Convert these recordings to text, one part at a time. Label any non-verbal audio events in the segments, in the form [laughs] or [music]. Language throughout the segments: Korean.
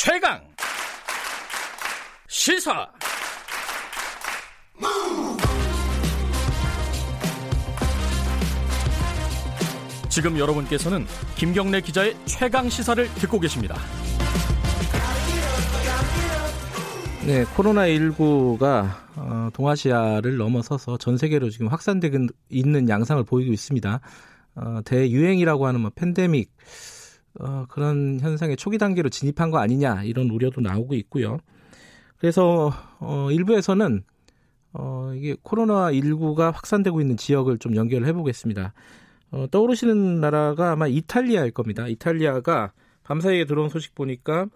최강 시사 지금 여러분께서는 김경래 기자의 최강 시사를 듣고 계십니다. 네, 코로나19가 어, 동아시아를 넘어서서 전 세계로 지금 확산되고 있는 양상을 보이고 있습니다. 어, 대유행이라고 하는 뭐 팬데믹 어, 그런 현상의 초기 단계로 진입한 거 아니냐 이런 우려도 나오고 있고요. 그래서 어, 일부에서는 어, 이게 코로나 19가 확산되고 있는 지역을 좀 연결해 보겠습니다. 어, 떠오르시는 나라가 아마 이탈리아일 겁니다. 이탈리아가 밤사이에 들어온 소식 보니까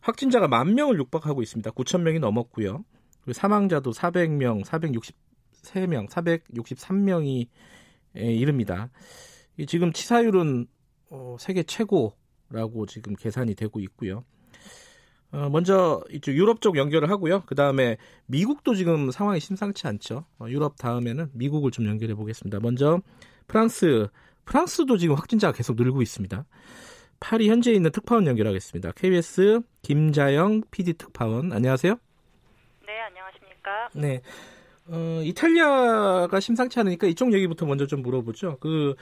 확진자가 만 명을 육박하고 있습니다. 9천 명이 넘었고요. 그리고 사망자도 400명, 463명, 463명이 이릅니다. 지금 치사율은 어, 세계 최고라고 지금 계산이 되고 있고요. 어, 먼저 이쪽 유럽 쪽 연결을 하고요. 그 다음에 미국도 지금 상황이 심상치 않죠. 어, 유럽 다음에는 미국을 좀 연결해 보겠습니다. 먼저 프랑스, 프랑스도 지금 확진자가 계속 늘고 있습니다. 파리 현재 있는 특파원 연결하겠습니다. KBS 김자영 PD 특파원, 안녕하세요. 네, 안녕하십니까. 네. 어, 이탈리아가 심상치 않으니까 이쪽 얘기부터 먼저 좀 물어보죠. 그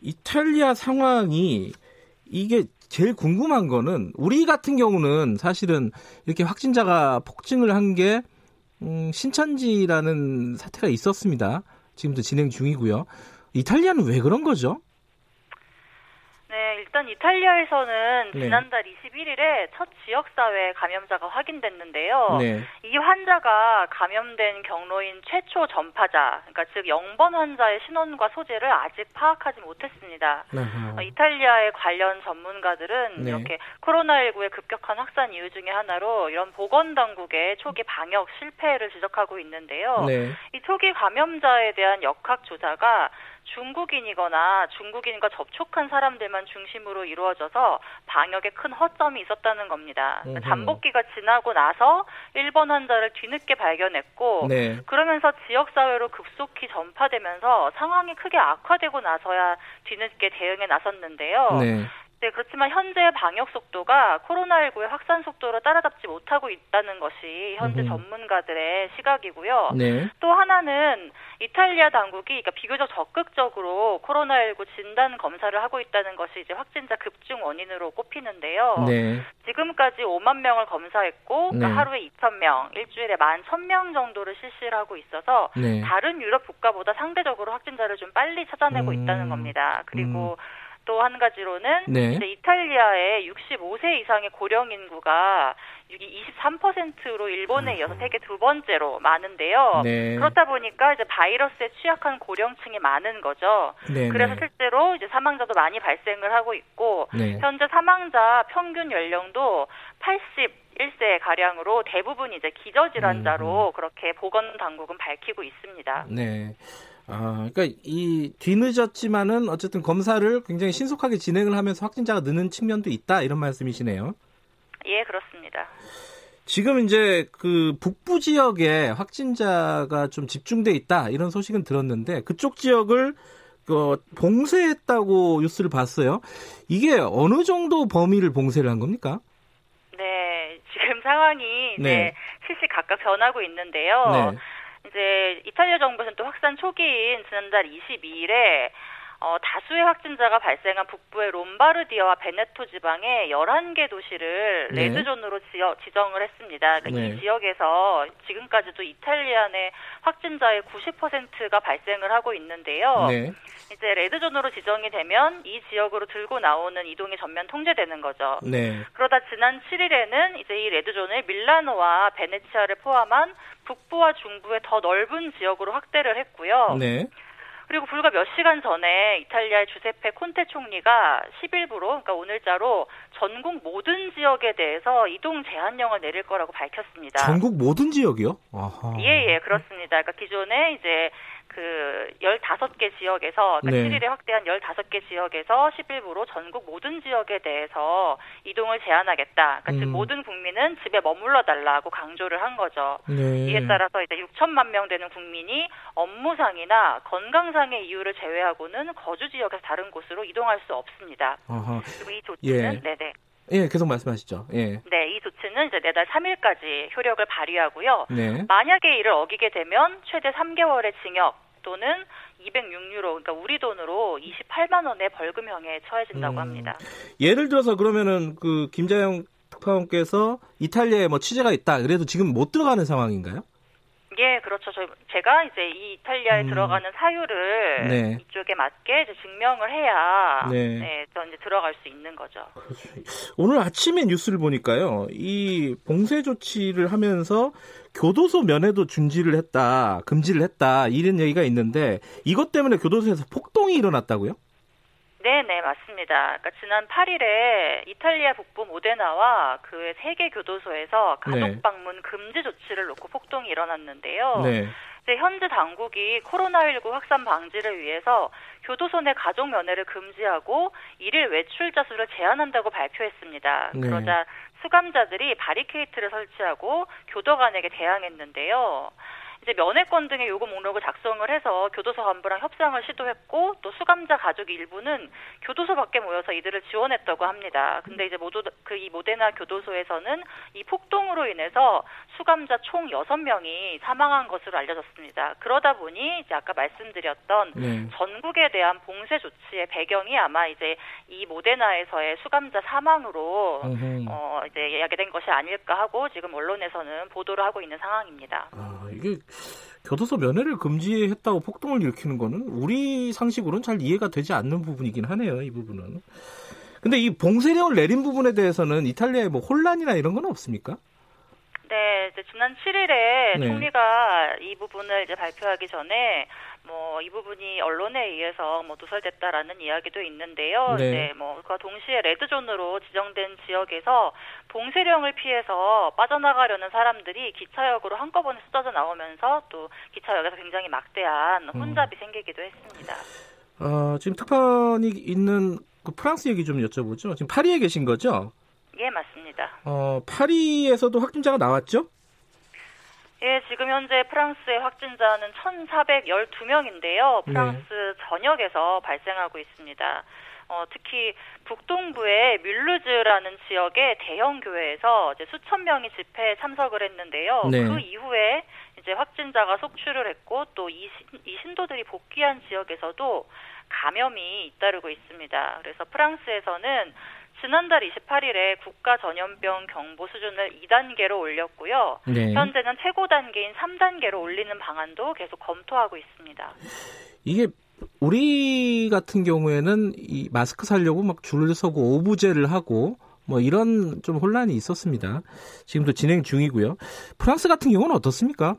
이탈리아 상황이 이게 제일 궁금한 거는 우리 같은 경우는 사실은 이렇게 확진자가 폭증을 한게 음, 신천지라는 사태가 있었습니다. 지금도 진행 중이고요. 이탈리아는 왜 그런 거죠? 네, 일단 이탈리아에서는 네. 지난달 21일에 첫 지역사회 감염자가 확인됐는데요. 네. 이 환자가 감염된 경로인 최초 전파자, 그러니까 즉 0번 환자의 신원과 소재를 아직 파악하지 못했습니다. 어, 이탈리아의 관련 전문가들은 네. 이렇게 코로나19의 급격한 확산 이유 중에 하나로 이런 보건당국의 초기 방역 실패를 지적하고 있는데요. 네. 이 초기 감염자에 대한 역학 조사가 중국인이거나 중국인과 접촉한 사람들만 중심으로 이루어져서 방역에 큰 허점이 있었다는 겁니다. 그 잠복기가 지나고 나서 일본 환자를 뒤늦게 발견했고 네. 그러면서 지역 사회로 급속히 전파되면서 상황이 크게 악화되고 나서야 뒤늦게 대응에 나섰는데요. 네. 네, 그렇지만 현재 방역 속도가 코로나19의 확산 속도를 따라잡지 못하고 있다는 것이 현재 음. 전문가들의 시각이고요. 네. 또 하나는 이탈리아 당국이 그러니까 비교적 적극적으로 코로나19 진단 검사를 하고 있다는 것이 이제 확진자 급증 원인으로 꼽히는데요. 네. 지금까지 5만 명을 검사했고 그러니까 네. 하루에 2천 명, 일주일에 1만 1,000명 정도를 실시를 하고 있어서 네. 다른 유럽 국가보다 상대적으로 확진자를 좀 빨리 찾아내고 음. 있다는 겁니다. 그리고 음. 또 한 가지로는 네. 이제 이탈리아의 65세 이상의 고령 인구가 23%로 일본에 이어서 세계 두 번째로 많은데요. 네. 그렇다 보니까 이제 바이러스에 취약한 고령층이 많은 거죠. 네, 그래서 네. 실제로 이제 사망자도 많이 발생을 하고 있고 네. 현재 사망자 평균 연령도 80 1세 가량으로 대부분 이제 기저질환자로 음. 그렇게 보건 당국은 밝히고 있습니다. 네. 아, 그러니까 이 뒤늦었지만은 어쨌든 검사를 굉장히 신속하게 진행을 하면서 확진자가 느는 측면도 있다 이런 말씀이시네요. 예, 그렇습니다. 지금 이제 그 북부 지역에 확진자가 좀 집중돼 있다 이런 소식은 들었는데 그쪽 지역을 그 봉쇄했다고 뉴스를 봤어요. 이게 어느 정도 범위를 봉쇄를 한 겁니까? 네, 지금 상황이 네. 시시각각 변하고 있는데요. 네. 이제 이탈리아 정부에서는 또 확산 초기인 지난달 22일에 어, 다수의 확진자가 발생한 북부의 롬바르디아와 베네토 지방의 11개 도시를 네. 레드존으로 지어, 지정을 했습니다. 그러니까 네. 이 지역에서 지금까지도 이탈리아 내 확진자의 90%가 발생을 하고 있는데요. 네. 이제 레드존으로 지정이 되면 이 지역으로 들고 나오는 이동이 전면 통제되는 거죠. 네. 그러다 지난 7일에는 이제 이 레드존을 밀라노와 베네치아를 포함한 북부와 중부의 더 넓은 지역으로 확대를 했고요. 네. 그리고 불과 몇 시간 전에 이탈리아의 주세페 콘테 총리가 10일부로 그러니까 오늘자로 전국 모든 지역에 대해서 이동 제한령을 내릴 거라고 밝혔습니다. 전국 모든 지역이요? 예, 예, 그렇습니다. 그러니까 기존에 이제 그 15개 지역에서 그러니까 네. 7일에 확대한 15개 지역에서 10일부로 전국 모든 지역에 대해서 이동을 제한하겠다. 그러니까 음. 즉 모든 국민은 집에 머물러 달라고 강조를 한 거죠. 네. 이에 따라서 이제 6천만 명 되는 국민이 업무상이나 건강상의 이유를 제외하고는 거주 지역에서 다른 곳으로 이동할 수 없습니다. 아하. 그리고 이 조치는 예. 네네. 예, 계속 말씀하시죠. 예. 네, 이 조치는 이제 내달 3일까지 효력을 발휘하고요. 네. 만약에 이를 어기게 되면 최대 3개월의 징역 또는 206유로, 그러니까 우리 돈으로 28만 원의 벌금형에 처해진다고 음, 합니다. 예를 들어서 그러면은 그 김자영 특파원께서 이탈리아에 뭐 취재가 있다. 그래도 지금 못 들어가는 상황인가요? 예, 그렇죠. 저 제가 이제 이 이탈리아에 음. 들어가는 사유를 네. 이쪽에 맞게 이제 증명을 해야 네. 네, 저 이제 들어갈 수 있는 거죠. 오늘 아침에 뉴스를 보니까요. 이 봉쇄 조치를 하면서 교도소 면회도 중지를 했다, 금지를 했다 이런 얘기가 있는데 이것 때문에 교도소에서 폭동이 일어났다고요? 네, 네, 맞습니다. 그러니까 지난 8일에 이탈리아 북부 모데나와 그 세계 교도소에서 가족 네. 방문 금지 조치를 놓고 폭동이 일어났는데요. 네. 현재 당국이 코로나19 확산 방지를 위해서 교도소 내 가족 면회를 금지하고 일일 외출자 수를 제한한다고 발표했습니다. 네. 그러자 수감자들이 바리케이트를 설치하고 교도관에게 대항했는데요. 이제 면회권 등의 요구 목록을 작성을 해서 교도소 간부랑 협상을 시도했고 또 수감자 가족 일부는 교도소 밖에 모여서 이들을 지원했다고 합니다. 근데 이제 모두 그 이 모데나 교도소에서는 이 폭동으로 인해서 수감자 총 6명이 사망한 것으로 알려졌습니다. 그러다 보니 이제 아까 말씀드렸던 네. 전국에 대한 봉쇄 조치의 배경이 아마 이제 이 모데나에서의 수감자 사망으로 어 이제 야기된 것이 아닐까 하고 지금 언론에서는 보도를 하고 있는 상황입니다. 아, 이게 교도소 면회를 금지했다고 폭동을 일으키는 거는 우리 상식으로는 잘 이해가 되지 않는 부분이긴 하네요. 이 부분은. 근데 이 봉쇄령을 내린 부분에 대해서는 이탈리아에 뭐 혼란이나 이런 건 없습니까? 네, 지난 7일에 네. 총리가 이 부분을 이제 발표하기 전에 뭐 이 부분이 언론에 의해서 뭐 누설됐다라는 이야기도 있는데요. 네. 네, 뭐 그와 동시에 레드존으로 지정된 지역에서 봉쇄령을 피해서 빠져나가려는 사람들이 기차역으로 한꺼번에 쏟아져 나오면서 또 기차역에서 굉장히 막대한 음. 혼잡이 음. 생기기도 했습니다. 어, 지금 특파원이 있는 그 프랑스 얘기 좀 여쭤보죠. 지금 파리에 계신 거죠? 예, 맞습니다. 어, 파리에서도 확진자가 나왔죠? 예, 지금 현재 프랑스의 확진자는 1,412명인데요. 프랑스 네. 전역에서 발생하고 있습니다. 어, 특히 북동부의 뮬루즈라는 지역의 대형 교회에서 이제 수천 명이 집회에 참석을 했는데요. 네. 그 이후에 이제 확진자가 속출을 했고 또이이 신도들이 복귀한 지역에서도 감염이 잇따르고 있습니다. 그래서 프랑스에서는 지난달 28일에 국가 전염병 경보 수준을 2단계로 올렸고요. 네. 현재는 최고 단계인 3단계로 올리는 방안도 계속 검토하고 있습니다. 이게 우리 같은 경우에는 이 마스크 살려고 막 줄을 서고 오부제를 하고 뭐 이런 좀 혼란이 있었습니다. 지금도 진행 중이고요. 프랑스 같은 경우는 어떻습니까?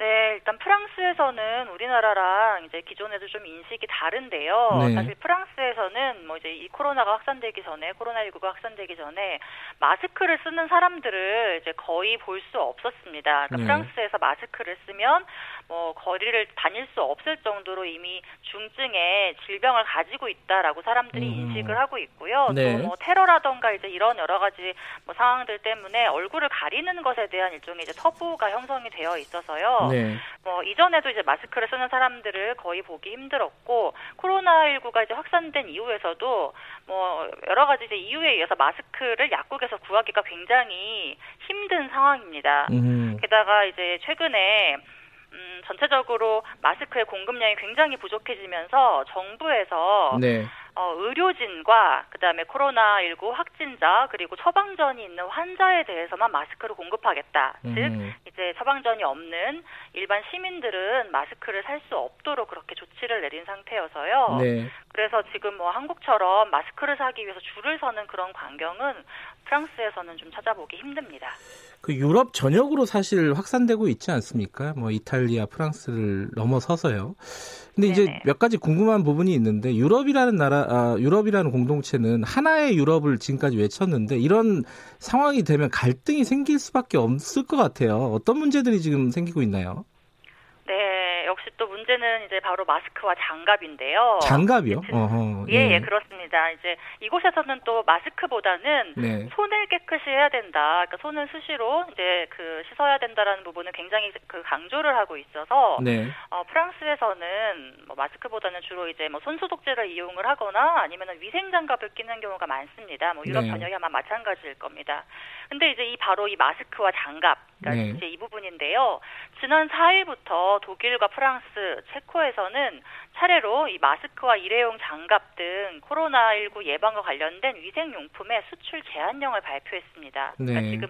네, 일단 프랑스에서는 우리나라랑 이제 기존에도 좀 인식이 다른데요. 네. 사실 프랑스에서는 뭐 이제 이 코로나가 확산되기 전에 코로나19가 확산되기 전에 마스크를 쓰는 사람들을 이제 거의 볼 수 없었습니다. 그러니까 네. 프랑스에서 마스크를 쓰면 뭐 거리를 다닐 수 없을 정도로 이미 중증의 질병을 가지고 있다라고 사람들이 음. 인식을 하고 있고요. 네. 또뭐 테러라던가 이제 이런 여러 가지 뭐 상황들 때문에 얼굴을 가리는 것에 대한 일종의 이제 터부가 형성이 되어 있어서요. 네. 뭐 이전에도 이제 마스크를 쓰는 사람들을 거의 보기 힘들었고 코로나19가 이제 확산된 이후에서도 뭐 여러 가지 이제 이유에 의해서 마스크를 약국에서 구하기가 굉장히 힘든 상황입니다. 음. 게다가 이제 최근에 음, 전체적으로 마스크의 공급량이 굉장히 부족해지면서 정부에서 네. 어, 의료진과 그다음에 코로나19 확진자 그리고 처방전이 있는 환자에 대해서만 마스크를 공급하겠다. 음. 즉 이제 처방전이 없는 일반 시민들은 마스크를 살 수 없도록 그렇게 조치를 내린 상태여서요. 네. 그래서 지금 뭐 한국처럼 마스크를 사기 위해서 줄을 서는 그런 광경은 프랑스에서는 좀 찾아보기 힘듭니다. 그 유럽 전역으로 사실 확산되고 있지 않습니까? 뭐 이탈리아, 프랑스를 넘어서서요. 근데 네네. 이제 몇 가지 궁금한 부분이 있는데 유럽이라는 나라, 아, 유럽이라는 공동체는 하나의 유럽을 지금까지 외쳤는데 이런 상황이 되면 갈등이 생길 수밖에 없을 것 같아요. 어떤 문제들이 지금 생기고 있나요? 역시 또 문 제는 이제 바로 마스크와 장갑인데요. 장갑이요? 어허, 예, 예, 예, 그렇습니다. 이제 이곳에서는 또 마스크보다는 네. 손을 깨끗이 해야 된다. 그러니까 손을 수시로 이제 그 씻어야 된다라는 부분을 굉장히 그 강조를 하고 있어서 네. 어, 프랑스에서는 뭐 마스크보다는 주로 이제 뭐 손소독제를 이용을 하거나 아니면은 위생 장갑을 끼는 경우가 많습니다. 뭐 유럽 네. 전역이 아마 마찬가지일 겁니다. 근데 이제 이 바로 이 마스크와 장갑, 그러니까 네. 이제 이 부분인데요. 지난 4일부터 독일과 프랑스, 체코에서는 차례로 이 마스크와 일회용 장갑 등 코로나19 예방과 관련된 위생용품의 수출 제한령을 발표했습니다. 그러니까 네. 지금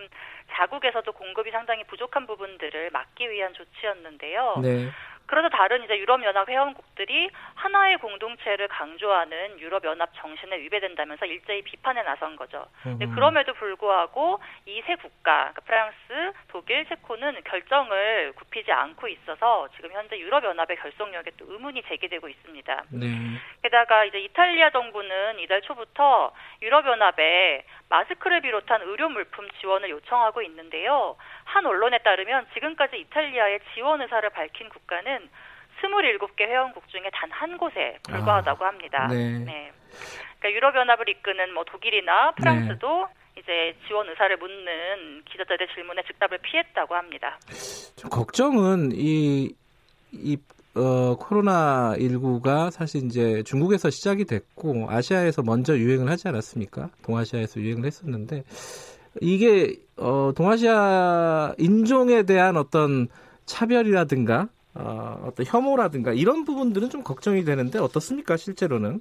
자국에서도 공급이 상당히 부족한 부분들을 막기 위한 조치였는데요. 네. 그래서 다른 이제 유럽연합 회원국들이 하나의 공동체를 강조하는 유럽연합 정신에 위배된다면서 일제히 비판에 나선 거죠. 근데 그럼에도 불구하고 이 세 국가, 그러니까 프랑스, 독일, 체코는 결정을 굽히지 않고 있어서 지금 현재 유럽연합의 결속력에 또 의문이 제기되고 있습니다. 네. 게다가 이제 이탈리아 정부는 이달 초부터 유럽연합에 마스크를 비롯한 의료 물품 지원을 요청하고 있는데요. 한 언론에 따르면 지금까지 이탈리아의 지원 의사를 밝힌 국가는 27개 회원국 중에 단 한 곳에 불과하다고 합니다. 아, 네. 네. 그러니까 유럽연합을 이끄는 뭐 독일이나 프랑스도 네. 이제 지원 의사를 묻는 기자들의 질문에 즉답을 피했다고 합니다. 좀 걱정은 이, 이 어, 코로나 19가 사실 이제 중국에서 시작이 됐고 아시아에서 먼저 유행을 하지 않았습니까? 동아시아에서 유행을 했었는데 이게 어, 동아시아 인종에 대한 어떤 차별이라든가 어, 어떤 혐오라든가 이런 부분들은 좀 걱정이 되는데 어떻습니까 실제로는?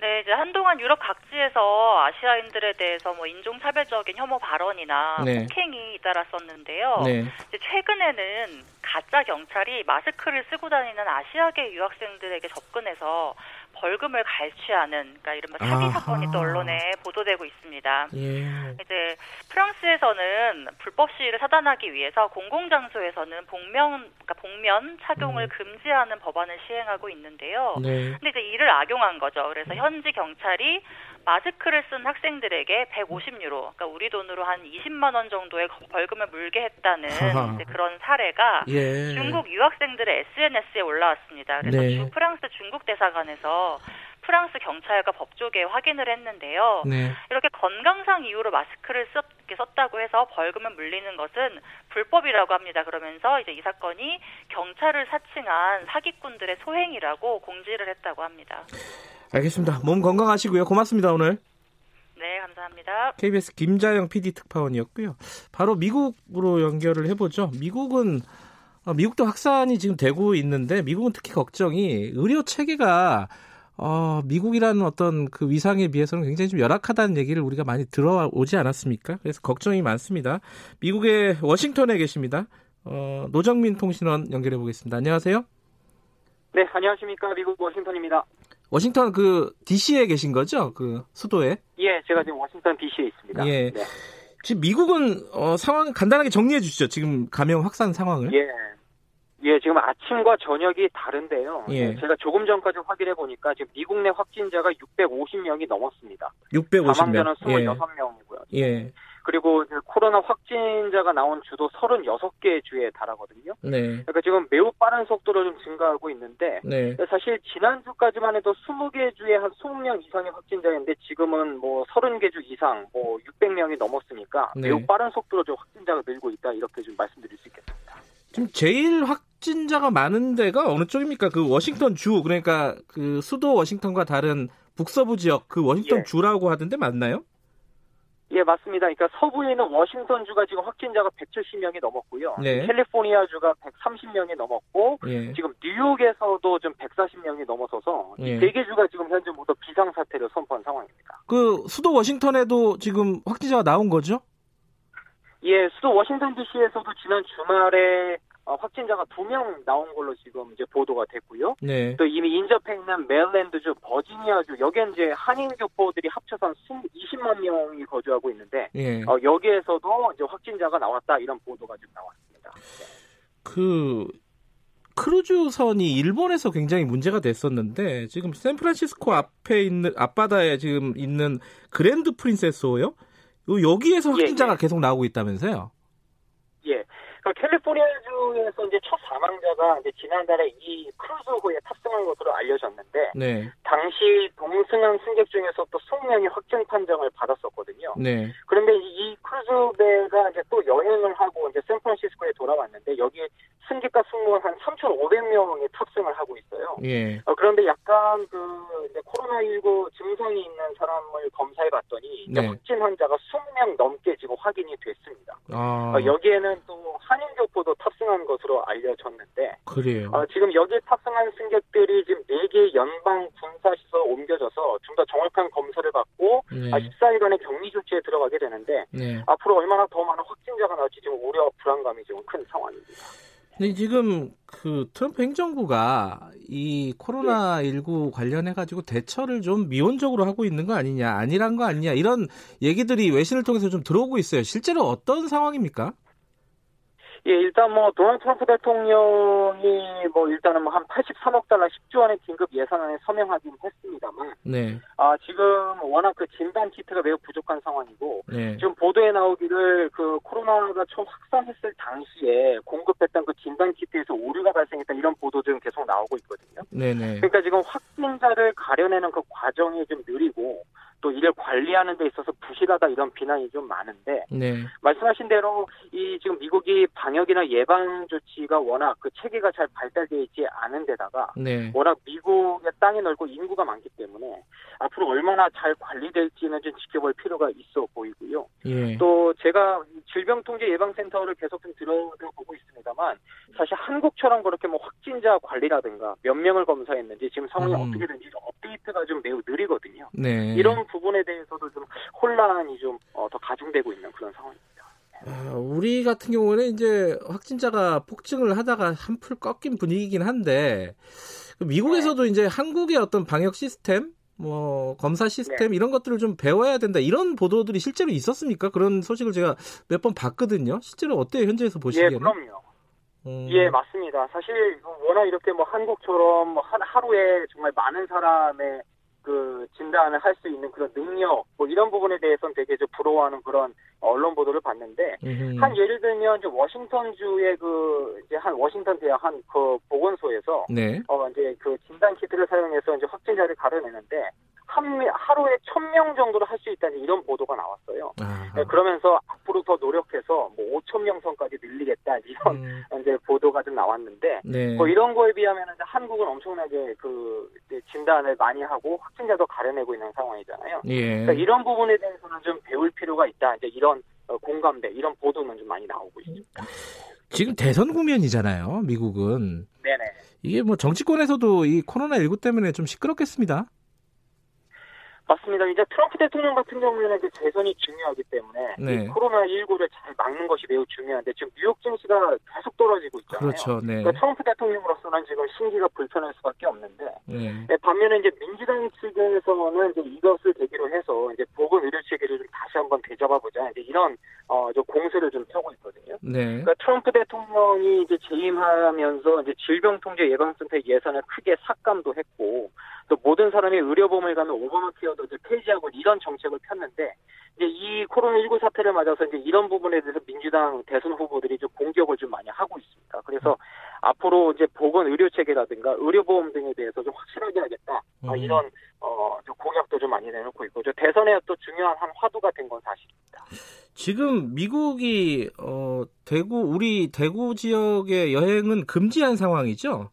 네, 이제 한동안 유럽 각지에서 아시아인들에 대해서 뭐 인종차별적인 혐오 발언이나 네. 폭행이 잇따랐었는데요. 네. 이제 최근에는 가짜 경찰이 마스크를 쓰고 다니는 아시아계 유학생들에게 접근해서 벌금을 갈취하는 그러니까 이른바 사기 사건이 또 언론에 보도되고 있습니다. 예. 이제 프랑스에서는 불법 시위를 차단하기 위해서 공공장소에서는 복면 그러니까 복면 착용을 음. 금지하는 법안을 시행하고 있는데요. 네. 근데 이제 이를 악용한 거죠. 그래서 현지 경찰이 마스크를 쓴 학생들에게 150유로, 그러니까 우리 돈으로 한 20만 원 정도의 벌금을 물게 했다는 [laughs] 그런 사례가 예. 중국 유학생들의 SNS에 올라왔습니다. 그래서 네. 프랑스 중국 대사관에서 프랑스 경찰과 법조계에 확인을 했는데요. 네. 이렇게 건강상 이유로 마스크를 썼, 다고 해서 벌금을 물리는 것은 불법이라고 합니다. 그러면서 이제 이 사건이 경찰을 사칭한 사기꾼들의 소행이라고 공지를 했다고 합니다. 알겠습니다. 몸 건강하시고요. 고맙습니다, 오늘. 네, 감사합니다. KBS 김자영 PD 특파원이었고요. 바로 미국으로 연결을 해보죠. 미국은 어, 미국도 확산이 지금 되고 있는데 미국은 특히 걱정이 의료 체계가 어, 미국이라는 어떤 그 위상에 비해서는 굉장히 좀 열악하다는 얘기를 우리가 많이 들어오지 않았습니까? 그래서 걱정이 많습니다. 미국의 워싱턴에 계십니다. 어, 노정민 통신원 연결해 보겠습니다. 안녕하세요. 네, 안녕하십니까. 미국 워싱턴입니다. 워싱턴 그 DC에 계신 거죠? 그 수도에? 예, 제가 지금 워싱턴 DC에 있습니다. 예. 네. 지금 미국은 어, 상황 간단하게 정리해 주시죠. 지금 감염 확산 상황을. 예. 예, 지금 아침과 저녁이 다른데요. 예. 네, 제가 조금 전까지 확인해 보니까 지금 미국 내 확진자가 650명이 넘었습니다. 650명. 사망자는 26명이고요. 예. 예. 그리고 코로나 확진자가 나온 주도 36개 주에 달하거든요. 네. 그러니까 지금 매우 빠른 속도로 좀 증가하고 있는데 네. 사실 지난주까지만 해도 20개 주에 한 20명 이상의 확진자였는데 지금은 뭐 30개 주 이상 뭐 600명이 넘었으니까 네. 매우 빠른 속도로 좀 확진자가 늘고 있다 이렇게 좀 말씀드릴 수 있겠습니다. 지금 제일 확 진자가 많은 데가 어느 쪽입니까? 그 워싱턴 주 그러니까 그 수도 워싱턴과 다른 북서부 지역 그 워싱턴 예. 주라고 하던데 맞나요? 예, 맞습니다. 그러니까 서부에 있는 워싱턴 주가 지금 확진자가 170명이 넘었고요. 네. 캘리포니아 주가 130명이 넘었고 예. 지금 뉴욕에서도 좀 140명이 넘어서서 예. 이세 주가 지금 현재 모두 비상 사태를 선포한 상황입니다. 그 수도 워싱턴에도 지금 확진자가 나온 거죠? 예, 수도 워싱턴 DC에서도 지난 주말에 어, 확진자가 두 명 나온 걸로 지금 이제 보도가 됐고요. 네. 또 이미 인접해 있는 메릴랜드주, 버지니아주 여기에 이제 한인 교포들이 합쳐서 한 20만 명이 거주하고 있는데 네. 어, 여기에서도 이제 확진자가 나왔다 이런 보도가 지금 나왔습니다. 그 크루즈선이 일본에서 굉장히 문제가 됐었는데 지금 샌프란시스코 앞에 있는 앞바다에 지금 있는 그랜드 프린세스호요? 여기에서 예, 확진자가 예, 예. 계속 나오고 있다면서요? 그 캘리포니아주에서 이제 첫 사망자가 이제 지난달에 이 크루즈호에 탑승한 것으로 알려졌는데 네. 당시 동승한 승객 중에서 또 20명이 확진 판정을 받았었거든요. 네. 그런데 이 크루즈배가 이제 또 여행을 하고 이제 샌프란시스코에 돌아왔는데 여기 승객과 승무원 한 3,500명이 탑승을 하고 있어요. 예. 어, 그런데 약간 그 이제 코로나19 증상이 있는 사람을 검사해 봤더니 네. 확진 환자가 20명 넘게 지금 확인이 됐습니다. 아. 어, 여기에는 또 탑승한 것으로 알려졌는데 그래요. 어, 지금 여기에 탑승한 승객들이 지금 4개 연방 군사시설 옮겨져서 좀 더 정확한 검사를 받고 네. 14일간의 격리 조치에 들어가게 되는데 네. 앞으로 얼마나 더 많은 확진자가 나올지 지금 우려 불안감이 지금 큰 상황입니다. 근데 지금 그 트럼프 행정부가 이 코로나 19 관련해 가지고 대처를 좀 미온적으로 하고 있는 거 아니냐, 아니란 거 아니냐 이런 얘기들이 외신을 통해서 좀 들어오고 있어요. 실제로 어떤 상황입니까? 예, 일단 뭐 도널드 트럼프 대통령이 뭐 일단은 뭐 한 83억 달러 10조 원의 긴급 예산안에 서명하긴 했습니다만, 네. 아 지금 워낙 그 진단 키트가 매우 부족한 상황이고, 네. 지금 보도에 나오기를 그 코로나가 처음 확산했을 당시에 공급했던 그 진단 키트에서 오류가 발생했다 이런 보도들은 계속 나오고 있거든요. 네네. 그러니까 지금 확진자를 가려내는 그 과정이 좀 느리고. 또 이를 관리하는 데 있어서 부실하다 이런 비난이 좀 많은데 네. 말씀하신 대로 이 지금 미국이 방역이나 예방 조치가 워낙 그 체계가 잘 발달되어 있지 않은 데다가 네. 워낙 미국의 땅이 넓고 인구가 많기 때문에 앞으로 얼마나 잘 관리될지는 좀 지켜볼 필요가 있어 보이고요. 예. 또 제가 질병통제 예방센터를 계속 좀 들어보고 있습니다만 사실 한국처럼 그렇게 뭐 확진자 관리라든가 몇 명을 검사했는지 지금 상황이 음. 어떻게 된지 업데이트가 좀 매우 느리거든요. 네. 이런 부분에 대해서도 좀 혼란이 좀더 어, 가중되고 있는 그런 상황입니다. 아, 우리 같은 경우는 이제 확진자가 폭증을 하다가 한풀 꺾인 분위기긴 한데 그 미국에서도 네. 이제 한국의 어떤 방역 시스템 뭐 검사 시스템 네. 이런 것들을 좀 배워야 된다 이런 보도들이 실제로 있었습니까? 그런 소식을 제가 몇 번 봤거든요. 실제로 어때요 현재에서 보시기에는? 예, 그럼요. 음. 예, 맞습니다. 사실 워낙 이렇게 뭐 한국처럼 뭐 하루에 정말 많은 사람의 그 진단을 할 수 있는 그런 능력 뭐 이런 부분에 대해서는 되게 좀 부러워하는 그런 언론 보도를 봤는데 음흠. 한 예를 들면 이제 워싱턴 주의 그 이제 한 워싱턴 대학 한 그 보건소에서 네. 어 이제 그 진단 키트를 사용해서 이제 확진자를 가려내는데 한 하루에 천 명 정도를 할 수 있다는 이런 보도가 나왔어요. 네, 그러면서 앞으로 더 노력해서 뭐 5천 명 선까지 늘리겠다 이런 음. [laughs] 이제 보도가 좀 나왔는데 네. 뭐 이런 거에 비하면 한국은 엄청나게 그 진단을 많이 하고 확진자도 가려내고 있는 상황이잖아요. 예. 그러니까 이런 부분에 대해서는 좀 배울 필요가 있다. 이제 이런 어, 공감대 이런 보도는 좀 많이 나오고 있습니다. 지금 대선 국면이잖아요. 미국은. 네네. 이게 뭐 정치권에서도 이 코로나 19 때문에 좀 시끄럽겠습니다. 맞습니다. 이제 트럼프 대통령 같은 경우에는 이제 재선이 중요하기 때문에 네. 코로나19를 잘 막는 것이 매우 중요한데 지금 뉴욕 증시가 계속 떨어지고 있잖아요. 그렇죠. 네. 그러니까 트럼프 대통령으로서는 지금 신기가 불편할 수밖에 없는데 네. 네, 반면에 이제 민주당 측에서는 이제 이것을 계기로 해서 이제 보건 의료 체계를 좀 다시 한번 되잡아 보자 이제 이런 어, 저 공세를 좀 펴고 있거든요. 네. 그러니까 트럼프 대통령이 이제 재임하면서 이제 질병통제 예방센터 예산을 크게 삭감도 했고 또 모든 사람이 의료보험을 가면 오바마 케어도 이제 폐지하고 이런 정책을 폈는데 이제 이 코로나19 사태를 맞아서 이제 이런 부분에 대해서 민주당 대선 후보들이 좀 공격을 좀 많이 하고 있습니다. 그래서 음. 앞으로 이제 보건 의료 체계라든가 의료보험 등에 대해서 좀 확실하게 하겠다. 음. 이런 어, 좀 공약도 좀 많이 내놓고 있고, 대선에 또 중요한 한 화두가 된 건 사실입니다. 지금 미국이 어, 대구 우리 대구 지역의 여행은 금지한 상황이죠?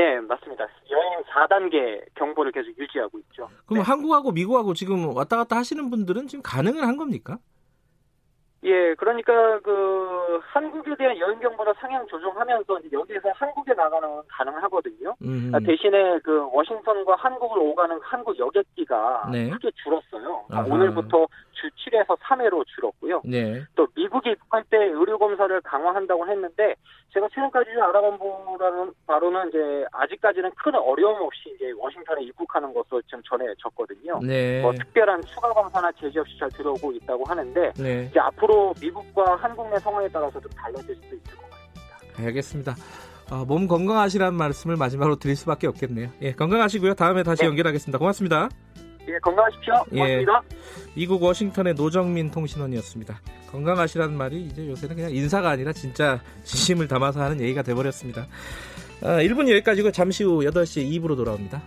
네, 맞습니다. 여행 4단계 경보를 계속 유지하고 있죠. 그럼 네. 한국하고 미국하고 지금 왔다 갔다 하시는 분들은 지금 가능은 한 겁니까? 예, 그러니까 그 한국에 대한 여행 경보를 상향 조정하면서 여기에서 한국에 나가는 가능하거든요. 음. 대신에 그 워싱턴과 한국을 오가는 한국 여객기가 네. 크게 줄었어요. 아하. 오늘부터 주 7에서 3회로 줄었고요. 네. 또 미국이 입국할 때 의료 검사를 강화한다고 했는데 제가 최근까지 알아본 바로는 바로는 이제 아직까지는 큰 어려움 없이 이제 워싱턴에 입국하는 것으로 지금 전해졌거든요. 네. 뭐 특별한 추가 검사나 제지 없이 잘 들어오고 있다고 하는데 네. 이제 앞으로 미국과 한국 내 상황에 따라서 좀 달라질 수도 있을 것 같습니다. 알겠습니다. 어, 몸 건강하시라는 말씀을 마지막으로 드릴 수밖에 없겠네요. 예, 건강하시고요. 다음에 다시 네. 연결하겠습니다. 고맙습니다. 예, 건강하십시오. 예. 고맙습니다. 예. 미국 워싱턴의 노정민 통신원이었습니다. 건강하시라는 말이 이제 요새는 그냥 인사가 아니라 진짜 진심을 담아서 하는 얘기가 돼버렸습니다. 아, 1분 여기까지고 잠시 후 8시 2부로 돌아옵니다.